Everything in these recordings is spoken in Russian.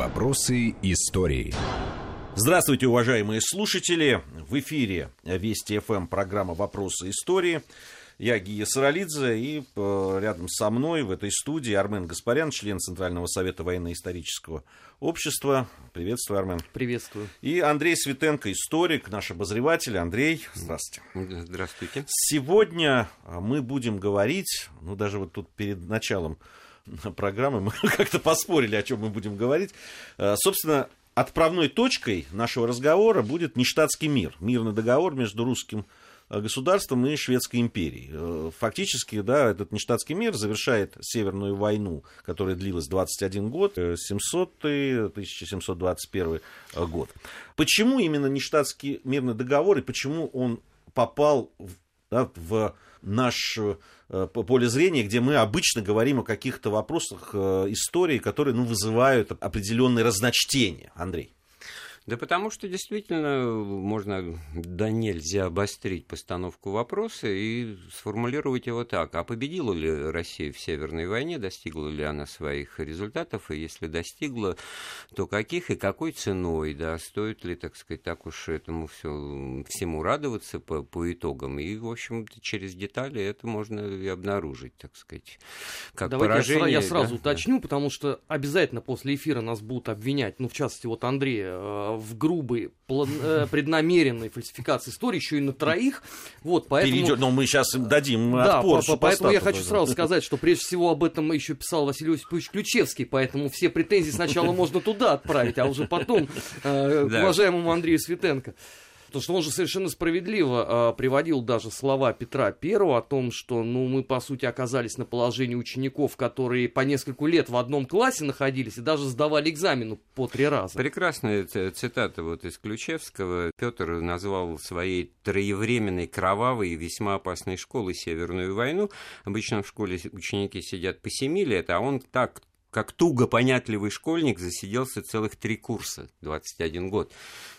Вопросы истории. Здравствуйте, уважаемые слушатели. В эфире Вести ФМ программа «Вопросы истории». Я Гия Саралидзе, и э, рядом со мной в этой студии Армен Гаспарян, член Центрального совета военно-исторического общества. Приветствую, Армен. Приветствую. И Андрей Светенко, историк, наш обозреватель. Андрей, здравствуйте. Здравствуйте. Сегодня мы будем говорить, ну даже вот тут перед началом программы мы как-то поспорили, о чем мы будем говорить. Э, собственно, отправной точкой нашего разговора будет нештатский мир, мирный договор между русским государством и Шведской империей. Э, фактически, да, этот нештатский мир завершает Северную войну, которая длилась 21 год, 700-1721 э, год. Почему именно нештатский мирный договор и почему он попал в, да, в наш э, поле зрения, где мы обычно говорим о каких-то вопросах истории, которые ну, вызывают определенные разночтения. Андрей. Да потому что действительно можно да нельзя обострить постановку вопроса и сформулировать его так. А победила ли Россия в Северной войне, достигла ли она своих результатов, и если достигла, то каких и какой ценой, да, стоит ли, так сказать, так уж этому все, всему радоваться по, по итогам. И, в общем-то, через детали это можно и обнаружить, так сказать, как Давайте поражение. Я, я сразу да? уточню, потому что обязательно после эфира нас будут обвинять, ну, в частности, вот Андрея э, в грубой, план, э, преднамеренной фальсификации истории, еще и на троих. Вот, поэтому... Перейдет, но мы сейчас им дадим да, отпор. по, поэтому я хочу сразу сказать, что прежде всего об этом еще писал Василий Осипович Ключевский, поэтому все претензии сначала можно туда отправить, а уже потом э, к уважаемому Андрею Светенко. Потому что он же совершенно справедливо э, приводил даже слова Петра Первого о том, что ну, мы, по сути, оказались на положении учеников, которые по нескольку лет в одном классе находились и даже сдавали экзамену по три раза. Прекрасная цитата вот из Ключевского. Петр назвал своей троевременной, кровавой и весьма опасной школой Северную войну. Обычно в школе ученики сидят по семи лет, а он так как туго понятливый школьник засиделся целых три курса, 21 год.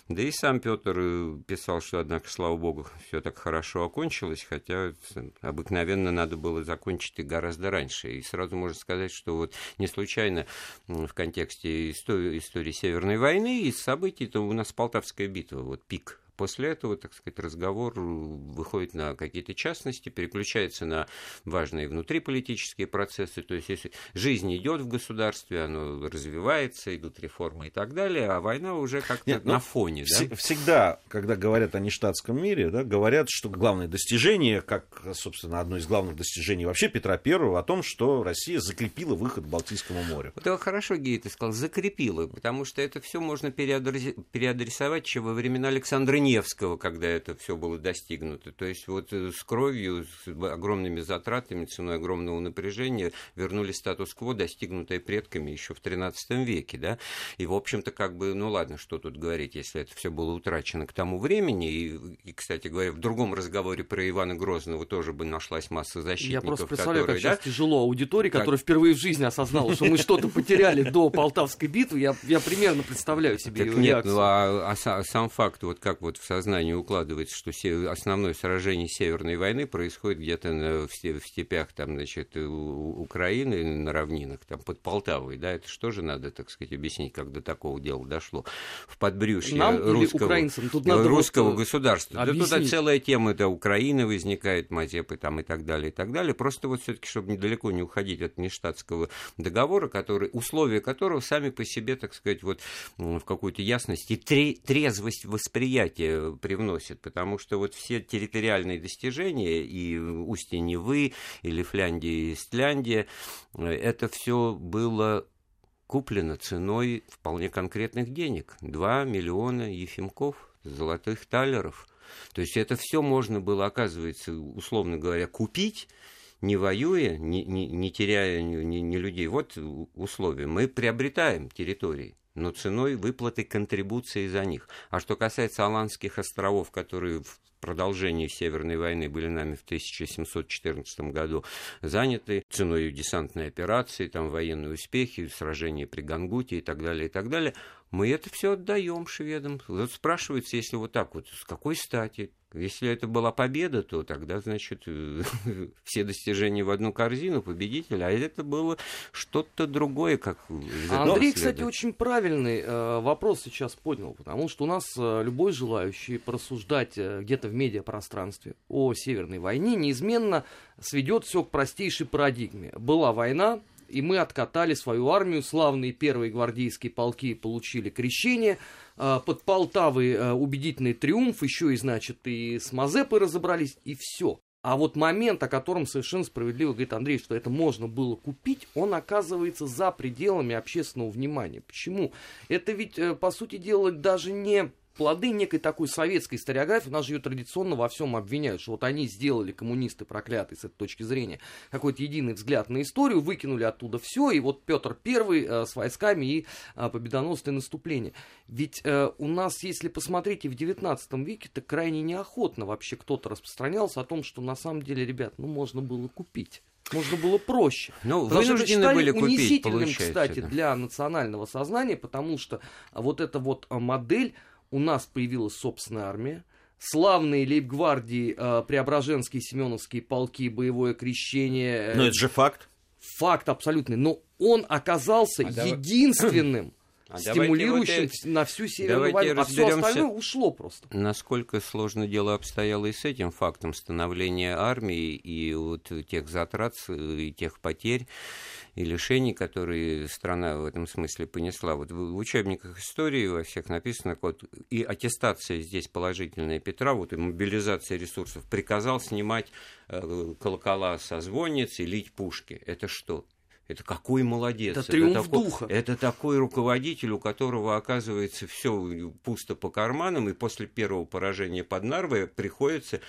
Да и сам Петр э, писал, что, однако, слава богу, все так хорошо окончилось, хотя обыкновенно надо было закончить и гораздо раньше. И сразу можно сказать, что вот не случайно в контексте истории, Северной войны и событий, то у нас Полтавская битва, вот пик После этого, так сказать, разговор выходит на какие-то частности, переключается на важные внутриполитические процессы. То есть, если жизнь идет в государстве, оно развивается, идут реформы и так далее, а война уже как-то Нет, на фоне. Вс- да? Всегда, когда говорят о нештатском мире, да, говорят, что главное достижение, как, собственно, одно из главных достижений вообще Петра Первого, о том, что Россия закрепила выход к Балтийскому морю. Вот это хорошо, Гей, ты сказал, закрепила, потому что это все можно переадресовать еще во времена Александра Невского, когда это все было достигнуто. То есть вот э, с кровью, с огромными затратами, ценой огромного напряжения вернули статус-кво, достигнутое предками еще в XIII веке. Да? И, в общем-то, как бы, ну ладно, что тут говорить, если это все было утрачено к тому времени. И, и кстати говоря, в другом разговоре про Ивана Грозного тоже бы нашлась масса защитников. Я просто представляю, которые, как да? сейчас тяжело аудитории, как... которая впервые в жизни осознала, что мы что-то потеряли до Полтавской битвы. Я, я примерно представляю себе так нет, ну а, а сам факт, вот как вот в сознании укладывается, что основное сражение Северной войны происходит где-то в степях там, значит, Украины, на равнинах, там, под Полтавой, да, это что же надо, так сказать, объяснить, как до такого дела дошло? В подбрюшье Нам русского, украинцам? Тут надо русского вот государства. Да туда целая тема, это Украина возникает, Мазепы там и так далее, и так далее. Просто вот все таки чтобы недалеко не уходить от нештатского договора, который, условия которого сами по себе, так сказать, вот в какую-то ясность и трезвость восприятия привносят, потому что вот все территориальные достижения и устье Невы, или Фляндия и Истляндия, это все было куплено ценой вполне конкретных денег. 2 миллиона ефимков, золотых талеров. То есть это все можно было, оказывается, условно говоря, купить не воюя, не, не, не теряя ни, ни людей. Вот условия. Мы приобретаем территории но ценой выплаты контрибуции за них. А что касается Аландских островов, которые в продолжении Северной войны были нами в 1714 году заняты ценой десантной операции, там военные успехи, сражения при Гангуте и так далее, и так далее, мы это все отдаем шведам. Вот спрашивается, если вот так вот, с какой стати? Если это была победа, то тогда, значит, все достижения в одну корзину победителя, а это было что-то другое, как Андрей, кстати, очень правильный э, вопрос сейчас поднял, потому что у нас э, любой желающий порассуждать э, где-то в медиапространстве о Северной войне неизменно сведет все к простейшей парадигме. Была война, и мы откатали свою армию, славные первые гвардейские полки получили крещение, а, под Полтавой а, убедительный триумф, еще и, значит, и с Мазепой разобрались, и все. А вот момент, о котором совершенно справедливо говорит Андрей, что это можно было купить, он оказывается за пределами общественного внимания. Почему? Это ведь, э, по сути дела, даже не плоды некой такой советской историографии, у нас же ее традиционно во всем обвиняют, что вот они сделали, коммунисты проклятые с этой точки зрения, какой-то единый взгляд на историю, выкинули оттуда все, и вот Петр Первый э, с войсками и э, победоносное наступление. Ведь э, у нас, если посмотреть, и в 19 веке, то крайне неохотно вообще кто-то распространялся о том, что на самом деле, ребят, ну можно было купить. Можно было проще. Ну, потому вынуждены были купить, унизительным, кстати, да. для национального сознания, потому что вот эта вот модель у нас появилась собственная армия, славные лейб-гвардии, э, Преображенские, Семеновские полки, боевое крещение. Э, Но это же факт. Факт абсолютный. Но он оказался а единственным а стимулирующим вот на всю Северную войну, а все остальное ушло просто. Насколько сложно дело обстояло и с этим фактом становления армии и вот тех затрат и тех потерь и лишений, которые страна в этом смысле понесла. Вот в учебниках истории во всех написано, вот, и аттестация здесь положительная Петра, вот и мобилизация ресурсов, приказал снимать э, колокола со звонниц и лить пушки. Это что? Это какой молодец. Это триумф это такой, духа. Это такой руководитель, у которого, оказывается, все пусто по карманам, и после первого поражения под Нарвой приходится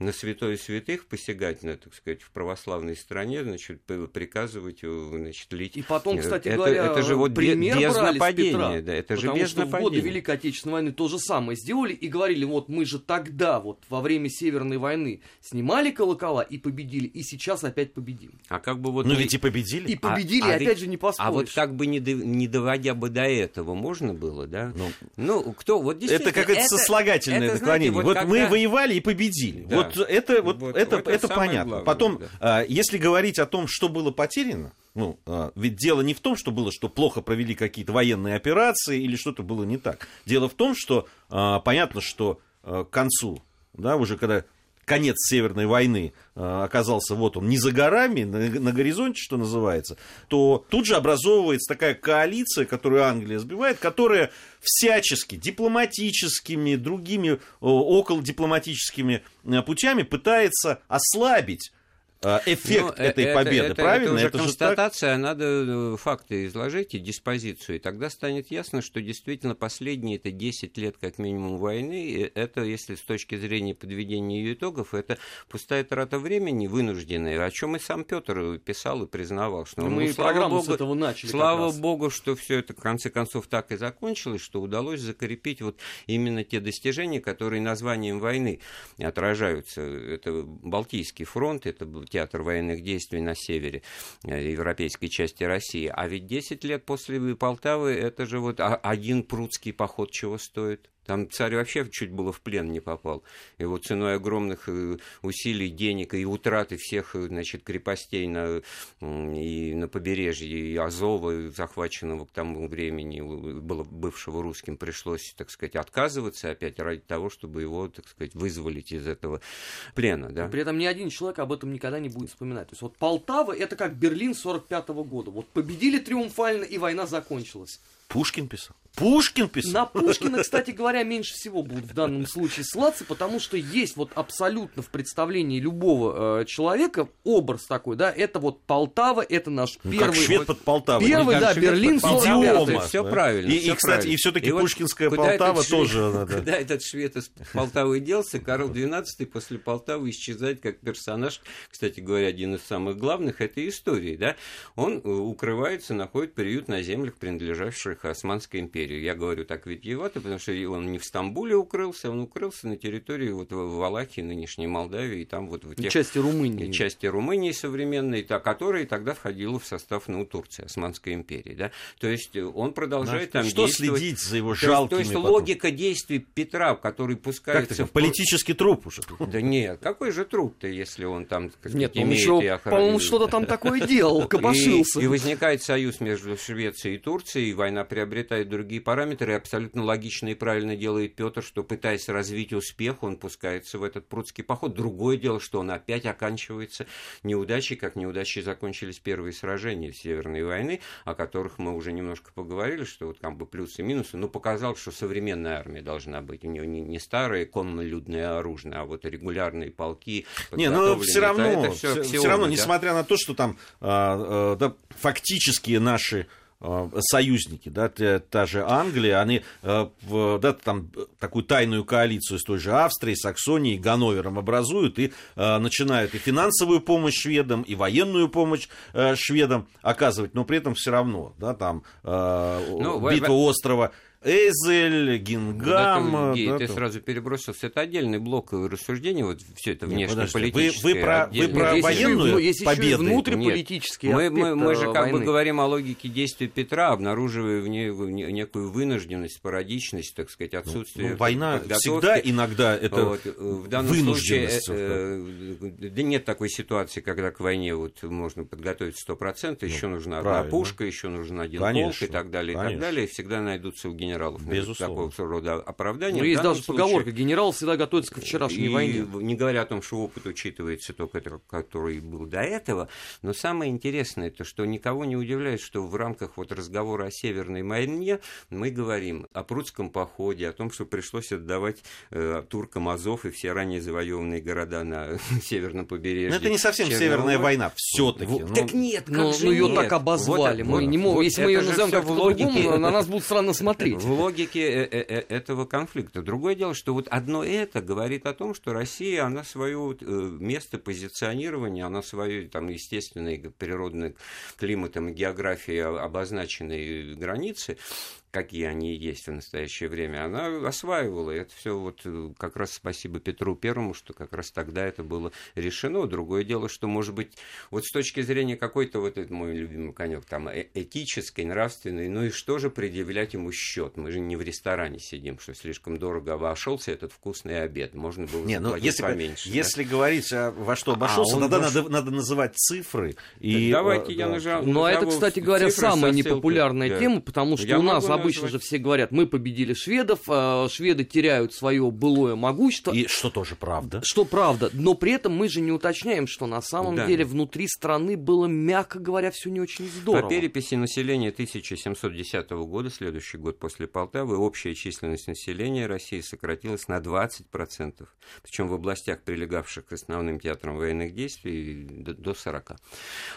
на святое святых посягать, на, так сказать, в православной стране, значит, приказывать, значит, лить. И потом, кстати это, говоря, это же вот пример без нападения, да, это же без что нападения. в годы Великой Отечественной войны то же самое сделали и говорили, вот мы же тогда, вот во время Северной войны снимали колокола и победили, и сейчас опять победим. А как бы вот... Ну мы... ведь и победили. И победили, а, а опять ведь... же не поспоришь. А вот как бы не, до... не доводя бы до этого, можно было, да? Ну, ну кто, вот Это какое-то это, сослагательное это, наклонение. Знаете, вот, вот когда... мы воевали и победили. Да. Вот вот это, вот, вот это, это, это понятно. Главное, Потом, да. а, если говорить о том, что было потеряно, ну, а, ведь дело не в том, что было, что плохо провели какие-то военные операции или что-то было не так. Дело в том, что а, понятно, что к концу, да, уже когда конец Северной войны э, оказался вот он не за горами, на, горизонте, что называется, то тут же образовывается такая коалиция, которую Англия сбивает, которая всячески дипломатическими, другими около дипломатическими э, путями пытается ослабить эффект ну, этой это, победы, это, правильно? Это уже это констатация, так? надо э, факты изложить и диспозицию, и тогда станет ясно, что действительно последние это 10 лет как минимум войны, это, если с точки зрения подведения ее итогов, это пустая трата времени вынужденная, о чем и сам Петр писал и признавал, что ну, мы ну, программу Богу, с этого начали. Слава Богу, что все это в конце концов так и закончилось, что удалось закрепить вот именно те достижения, которые названием войны отражаются. Это Балтийский фронт, это театр военных действий на севере э, европейской части России. А ведь 10 лет после Полтавы это же вот один прудский поход чего стоит? Там царь вообще чуть было в плен не попал. И вот ценой огромных э, усилий, денег и утраты всех э, значит, крепостей на, и на побережье, и Азова, захваченного к тому времени, было бывшего русским, пришлось, так сказать, отказываться опять ради того, чтобы его, так сказать, вызволить из этого плена. Да? При этом ни один человек об этом никогда не будет вспоминать. То есть вот Полтава это как Берлин 45 -го года. Вот победили триумфально, и война закончилась. Пушкин писал. Пушкин писал. На Пушкина, кстати говоря, меньше всего будут в данном случае ссылаться, потому что есть вот абсолютно в представлении любого э, человека образ такой, да, это вот Полтава, это наш ну, первый... Как швед под Полтавой. Первый, да, Берлин, под Идиома. Все правильно. И, все и кстати, правильно. и все-таки пушкинская вот Полтава тоже... Швед, надо. Куда этот швед из Полтавы делся, Карл XII после Полтавы исчезает как персонаж, кстати говоря, один из самых главных этой истории, да, он э, укрывается, находит приют на землях, принадлежавших Османской империи. Я говорю так витиевато, потому что он не в Стамбуле укрылся, он укрылся на территории вот Валахии, нынешней Молдавии, и там вот в тех... Части Румынии. Части Румынии современной, та, которая тогда входила в состав, ну, Турции, Османской империи, да. То есть он продолжает да, там что действовать. следить за его жалкими То есть, то есть логика действий Петра, который пускается... Как в... Политический труп уже. Да нет, какой же труп-то, если он там, так Нет, он еще, по-моему, что-то там такое делал, копошился. И, и возникает союз между Швецией и Турцией, и война приобретает другие параметры, и абсолютно логично и правильно делает Петр, что, пытаясь развить успех, он пускается в этот прудский поход. Другое дело, что он опять оканчивается неудачей, как неудачей закончились первые сражения Северной войны, о которых мы уже немножко поговорили, что вот как бы плюсы и минусы, но показал, что современная армия должна быть, у нее не, не старые конно-людные оружие, а вот регулярные полки. Не, но ну, все равно, это все, все, все равно, да? несмотря на то, что там а, а, да, фактически наши союзники, да, та, же Англия, они да, там такую тайную коалицию с той же Австрией, Саксонией, Ганновером образуют и начинают и финансовую помощь шведам, и военную помощь шведам оказывать, но при этом все равно, да, там ну, битва вы... острова Эзель, Гингам. Вот это, да, ты там. сразу перебросился. Это отдельный блок рассуждений, вот все это внешнеполитическое. Вы, вы про, вы про Нет, военную есть победу? Есть внутриполитический мы, мы, мы же как войны. бы говорим о логике действий Петра, обнаруживая в ней некую вынужденность, спорадичность, так сказать, отсутствие ну, Война всегда иногда это вот, В данном случае э, да нет такой ситуации, когда к войне вот можно подготовить 100%, ну, еще нужна одна пушка, еще нужен один полк и так далее, и так далее. Всегда найдутся у генералов генералов Безусловно. такого рода оправдания. Но есть даже случае... поговорка, генерал всегда готовится к вчерашней и войне. Не говоря о том, что опыт учитывается только который был до этого, но самое интересное, это что никого не удивляет, что в рамках вот разговора о Северной войне мы говорим о прудском походе, о том, что пришлось отдавать э, туркам Азов и все ранее завоеванные города на северном побережье. Но это не совсем Черного... Северная война, все-таки. Ну... Так нет, как ну, же ну, ее так обозвали. Вот, мы вот, не можем, вот, если мы ее назовем как-то по-другому, на нас будут странно смотреть в логике э, э, э, этого конфликта. Другое дело, что вот одно это говорит о том, что Россия, она свое место позиционирования, она свое там, естественное природное климатом и географией обозначенные границы, какие они есть в настоящее время, она осваивала. Это все вот э, как раз спасибо Петру Первому, что как раз тогда это было решено. Другое дело, что, может быть, вот с точки зрения какой-то, вот это мой любимый конек, там, э, этической, нравственной, ну и что же предъявлять ему счет? Мы же не в ресторане сидим, что слишком дорого обошелся этот вкусный обед. Можно было не, ну, если, поменьше. Если да? говорить, а, во что обошелся, а, тогда ваш... надо, надо называть цифры. И, давайте я нажал. Но это, кстати говоря, самая непопулярная да. тема, потому что я у нас обычно же все говорят, мы победили шведов, а шведы теряют свое былое могущество. И что тоже правда. Что правда, но при этом мы же не уточняем, что на самом да. деле внутри страны было, мягко говоря, все не очень здорово. По переписи населения 1710 года, следующий год после Полтавы, общая численность населения России сократилась на 20%, причем в областях, прилегавших к основным театрам военных действий, до 40.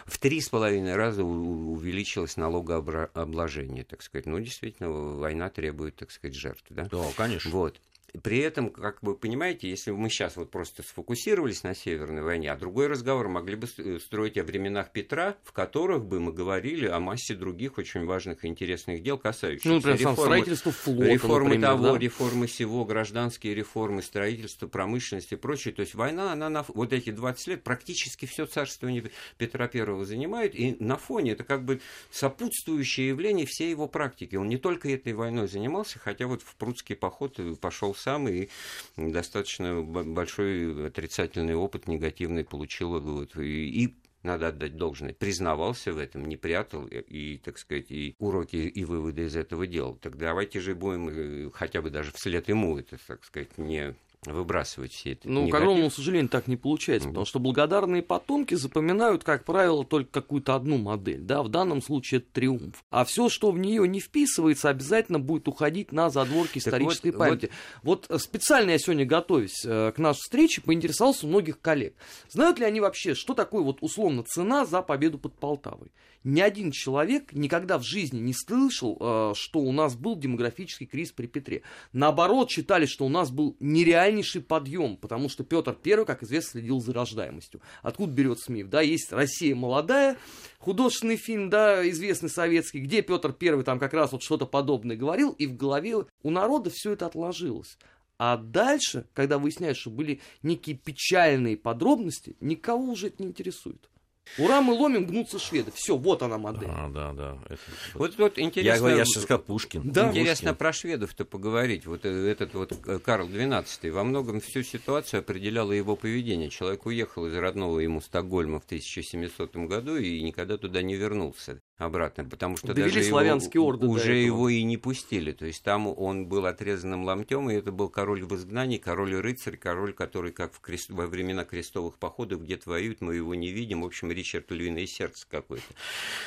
В три с половиной раза увеличилось налогообложение, так сказать. Ну, действительно, война требует, так сказать, жертв. Да, да конечно. Вот. При этом, как вы понимаете, если мы сейчас вот просто сфокусировались на Северной войне, а другой разговор могли бы э, строить о временах Петра, в которых бы мы говорили о массе других очень важных и интересных дел, касающихся ну, например, реформы, строительства флота, реформы например, того, да? реформы всего, гражданские реформы, строительство, промышленности и прочее. То есть война, она на вот эти 20 лет практически все царствование Петра Первого занимает, и на фоне это как бы сопутствующее явление всей его практики. Он не только этой войной занимался, хотя вот в прудский поход пошел сам и достаточно большой отрицательный опыт негативный получил. Вот, и, и надо отдать должное, признавался в этом, не прятал и, так сказать, и уроки и выводы из этого делал. Так давайте же будем э, хотя бы даже вслед ему это, так сказать, не выбрасывать все это. Ну, к огромному сожалению, так не получается, потому что благодарные потомки запоминают, как правило, только какую-то одну модель, да, в данном случае это триумф. А все, что в нее не вписывается, обязательно будет уходить на задворки исторической вот, памяти. Вот... вот специально я сегодня, готовясь э, к нашей встрече, поинтересовался у многих коллег. Знают ли они вообще, что такое вот условно цена за победу под Полтавой? Ни один человек никогда в жизни не слышал, э, что у нас был демографический кризис при Петре. Наоборот, считали, что у нас был нереальный крайнейший подъем, потому что Петр I, как известно, следил за рождаемостью. Откуда берется миф? Да, есть Россия молодая, художественный фильм, да, известный советский, где Петр I там как раз вот что-то подобное говорил, и в голове у народа все это отложилось. А дальше, когда выясняют, что были некие печальные подробности, никого уже это не интересует. Ура, мы ломим, гнутся шведы. Все, вот она модель. Да, да, да. Это... Вот, вот интересно. Я говорю, я сейчас сказал Пушкин. Да, интересно Пушкин. про шведов-то поговорить. Вот э, этот вот э, Карл XII во многом всю ситуацию определяло его поведение. Человек уехал из родного ему Стокгольма в 1700 году и никогда туда не вернулся обратно, потому что Довели даже славянские его, орды уже его и не пустили. То есть там он был отрезанным ломтем, и это был король в изгнании, король и рыцарь, король, который как в крест... во времена крестовых походов где-то воюет, мы его не видим. В общем, Ричард Львиное сердце какое-то.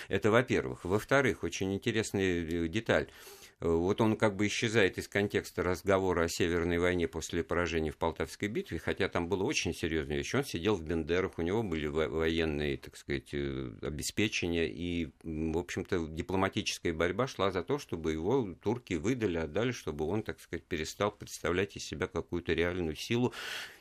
Это во-первых. Во-вторых, очень интересная э, деталь. Вот он как бы исчезает из контекста разговора о Северной войне после поражения в Полтавской битве, хотя там было очень серьезное вещь. Он сидел в Бендерах, у него были военные, так сказать, э, обеспечения, и, в общем-то, дипломатическая борьба шла за то, чтобы его турки выдали, отдали, чтобы он, так сказать, перестал представлять из себя какую-то реальную силу,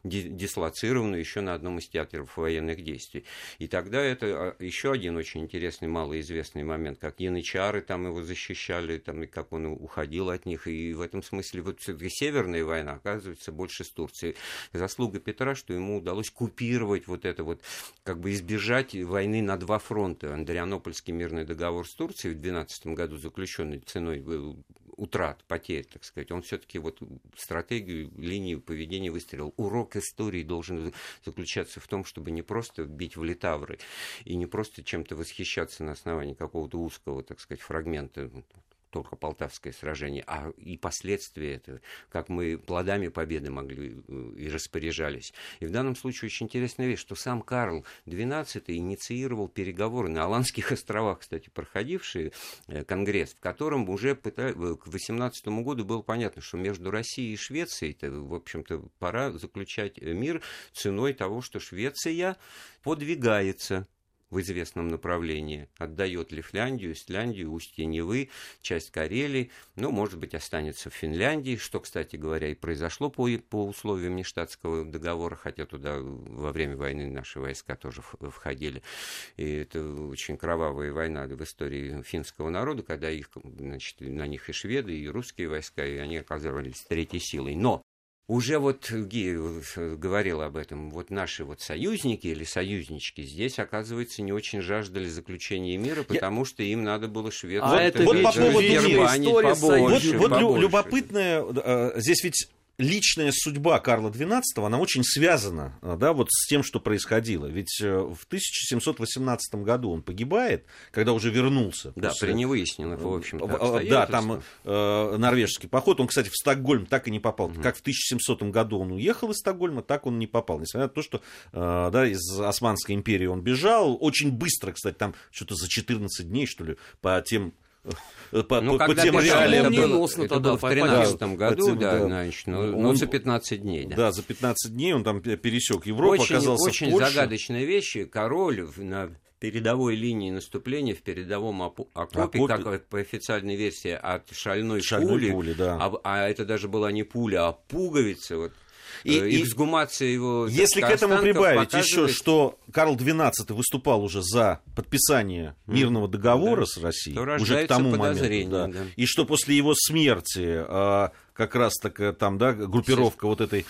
дислоцированную еще на одном из театров военных действий. И тогда это а, еще один очень интересный, малоизвестный момент, как янычары там его защищали, там, и как он уходил от них. И в этом смысле вот все-таки Северная война оказывается больше с Турцией. Заслуга Петра, что ему удалось купировать вот это вот, как бы избежать войны на два фронта. Андрианопольский мирный договор с Турцией в 2012 году, заключенный ценой э, утрат, потерь, так сказать, он все-таки вот стратегию, линию поведения выстрелил. Урок истории должен заключаться в том, чтобы не просто бить в литавры и не просто чем-то восхищаться на основании какого-то узкого, так сказать, фрагмента только Полтавское сражение, а и последствия этого, как мы плодами победы могли э, и распоряжались. И в данном случае очень интересная вещь, что сам Карл XII инициировал переговоры на Аландских островах, кстати, проходивший э, конгресс, в котором уже пытали, э, к 18 году было понятно, что между Россией и Швецией, в общем-то, пора заключать мир ценой того, что Швеция подвигается в известном направлении, отдает Лифляндию, Исляндию, устье Невы, часть Карелии, ну, может быть, останется в Финляндии, что, кстати говоря, и произошло по, по условиям Нештатского договора, хотя туда во время войны наши войска тоже входили. И это очень кровавая война в истории финского народа, когда их, значит, на них и шведы, и русские войска, и они оказывались третьей силой. Но уже вот Ги э, говорил об этом, вот наши вот союзники или союзнички здесь, оказывается, не очень жаждали заключения мира, потому Я... что им надо было Швецию а это вот по поводу мира. Побольше, вот, вот любопытное, э, здесь ведь личная судьба Карла XII, она очень связана да, вот с тем, что происходило. Ведь э, в 1718 году он погибает, когда уже вернулся. Да, после... при невыясненных, в общем-то, э, Да, там э, норвежский поход. Он, кстати, в Стокгольм так и не попал. Угу. Как в 1700 году он уехал из Стокгольма, так он не попал. Несмотря на то, что э, да, из Османской империи он бежал. Очень быстро, кстати, там что-то за 14 дней, что ли, по тем Э, по, ну, по, по тем реалиям. Это, было, это было в 2013 году, да, да, значит, ну, он, ну, за 15 дней. Да. да, за 15 дней он там пересек Европу, очень, оказался очень в Польше. загадочная вещь. Король на передовой линии наступления, в передовом окопе, окопе. как по официальной версии, от шальной, шальной пули, пули да. а, а это даже была не пуля, а пуговица. Вот и, э, эксгумация его. Если к этому прибавить показывает... еще, что Карл XII выступал уже за подписание мирного договора да. с Россией, уже к тому моменту, да, да. и что после его смерти а, как раз так э, там, да, группировка Сест... вот этой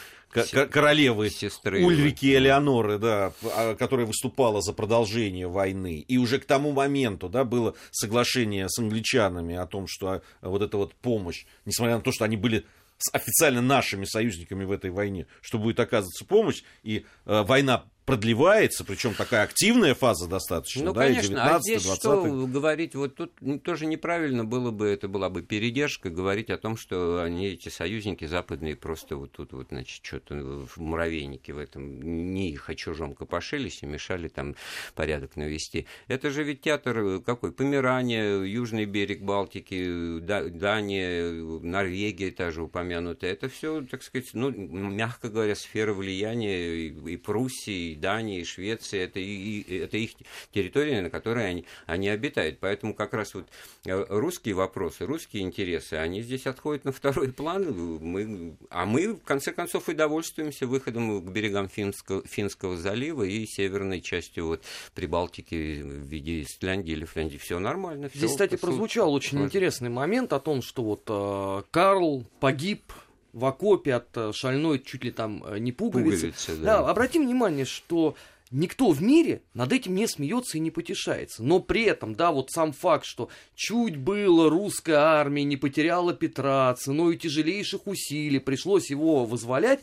королевы Сестры Ульрики его. Элеоноры, да, а, которая выступала за продолжение войны. И уже к тому моменту, да, было соглашение с англичанами о том, что а, вот эта вот помощь, несмотря на то, что они были с официально нашими союзниками в этой войне, что будет оказываться помощь, и э, война продлевается, причем такая активная фаза достаточно, ну, да, конечно, 19 а здесь 20 что говорить, вот тут тоже неправильно было бы, это была бы передержка, говорить о том, что они, эти союзники западные, просто вот тут вот, значит, что-то в муравейнике в этом, не их, а чужом копошились и мешали там порядок навести. Это же ведь театр э, какой? Померания, южный берег Балтики, Дания, Норвегия та же упомянутая. Это все, так сказать, ну, мягко говоря, сфера влияния и, и Пруссии, и Дания, и Швеция, это, и, это их территория, на которой они, они обитают. Поэтому как раз вот э, русские вопросы, русские интересы, они здесь отходят на второй план. Мы, а мы, в конце концов, и довольствуемся выходом к берегам Финского, Финского залива и северной частью вот, Прибалтики в виде Исляндии или Финляндии. Все нормально. Здесь, кстати, прозвучал очень интересный момент о том, что вот э, Карл погиб в окопе от э, шальной чуть ли там э, не пуговицы. пуговицы да. да, обратим внимание, что никто в мире над этим не смеется и не потешается. Но при этом, да, вот сам факт, что чуть было русская армия не потеряла Петра, ценой тяжелейших усилий пришлось его вызволять,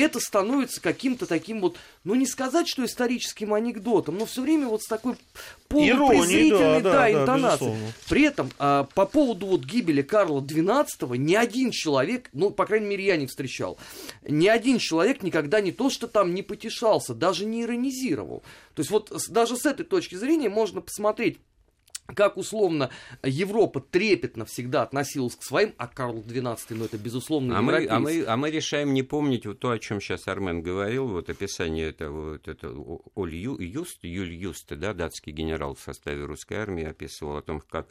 это становится каким-то таким вот, ну не сказать, что историческим анекдотом, но все время вот с такой полупрезрительной да, да, да, интонацией. Да, При этом а, по поводу вот гибели Карла XII ни один человек, ну, по крайней мере, я не встречал, ни один человек никогда не то, что там не потешался, даже не иронизировал. То есть вот даже с этой точки зрения можно посмотреть как условно Европа трепетно всегда относилась к своим, а Карл XII, ну это безусловно а мы, а, мы, а мы решаем не помнить вот то, о чем сейчас Армен говорил, вот описание этого, вот это Оль Юст, Юль Юст, да, датский генерал в составе русской армии, описывал о том, как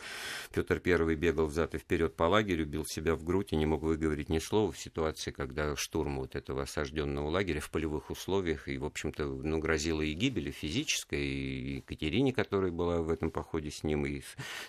Петр I бегал взад и вперед по лагерю, бил себя в грудь и не мог выговорить ни слова в ситуации, когда штурм вот этого осажденного лагеря в полевых условиях, и, в общем-то, ну, грозила и гибель физической, и Екатерине, которая была в этом походе с ним, и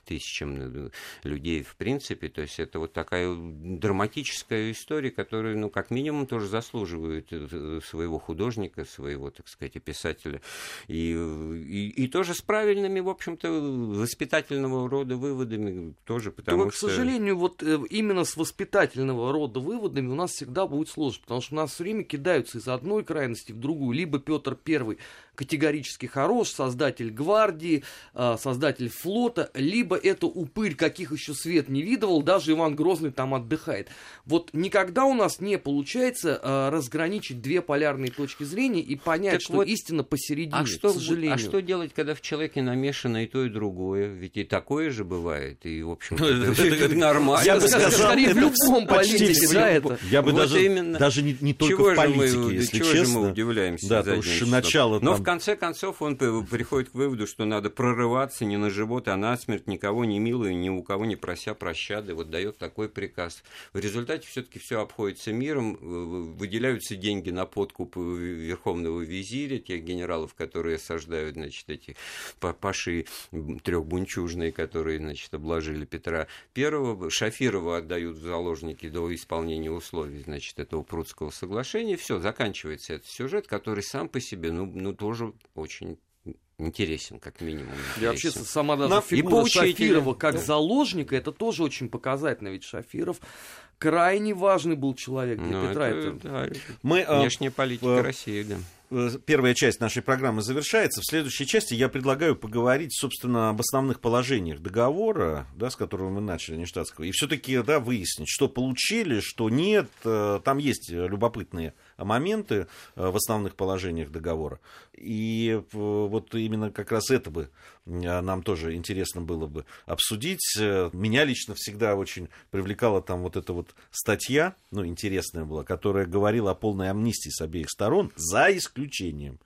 тысячам э, людей в принципе. То есть это вот такая драматическая история, которая, ну, как минимум, тоже заслуживает э, своего художника, своего, так сказать, писателя. И, и, и тоже с правильными, в общем-то, воспитательного рода выводами тоже, потому Только, что... к сожалению, вот э, именно с воспитательного рода выводами у нас всегда будет сложно, потому что у нас все время кидаются из одной крайности в другую. Либо Петр Первый категорически хорош, создатель гвардии, а, создатель флота, либо это упырь, каких еще свет не видывал, даже Иван Грозный там отдыхает. Вот никогда у нас не получается а, разграничить две полярные точки зрения и понять, так что вот, истина посередине, а что, к сожалению. А что делать, когда в человеке намешано и то, и другое? Ведь и такое же бывает, и, в общем это нормально. Я бы сказал, скорее в любом политике, да, это. Я бы даже, даже не, только в политике, если честно. Чего же мы удивляемся? Да, потому что начало Но в конце концов он приходит к выводу, что надо прорываться не на живот, а на смерть, никого не милуя, ни у кого не прося прощады. Вот дает такой приказ. В результате все-таки все обходится миром, выделяются деньги на подкуп верховного визиря, тех генералов, которые осаждают, значит, эти паши трехбунчужные, которые, значит, обложили Петра Первого. Шафирова отдают в заложники до исполнения условий, значит, этого Прудского соглашения. Все, заканчивается этот сюжет, который сам по себе, ну, ну тоже очень интересен, как минимум. И вообще сама даже На... фигура Шафирова как да. заложника, это тоже очень показательно, ведь Шафиров крайне важный был человек для ну, Петра. Это, это... Да, Мы, а, внешняя политика а, России, да. Э, первая часть нашей программы завершается. В следующей части я предлагаю поговорить, собственно, об основных положениях договора, да, с которого мы начали, нештатского, и все-таки да, выяснить, что получили, что нет. Э, там есть любопытные моменты э, в основных положениях договора. И вот именно как раз это бы нам тоже интересно было бы обсудить. Меня лично всегда очень привлекала там вот эта вот статья, ну, интересная была, которая говорила о полной амнистии с обеих сторон, за исключением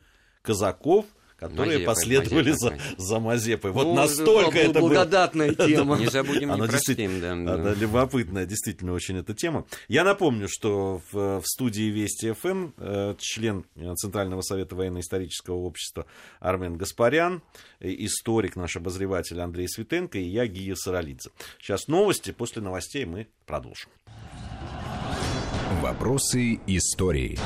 казаков которые Мазепа, последовали Мазепа, за, за Мазепой. Вот ну, настолько это была благодатная тема. Не забудем, не простим. Да, Она любопытная, действительно очень эта тема. Я напомню, что в, в студии Вести ФМ э, член Центрального совета военно-исторического общества Армен Гаспарян, историк, наш обозреватель Андрей Светенко и я, Гия Саралидзе. Сейчас новости, после новостей мы продолжим. Вопросы истории.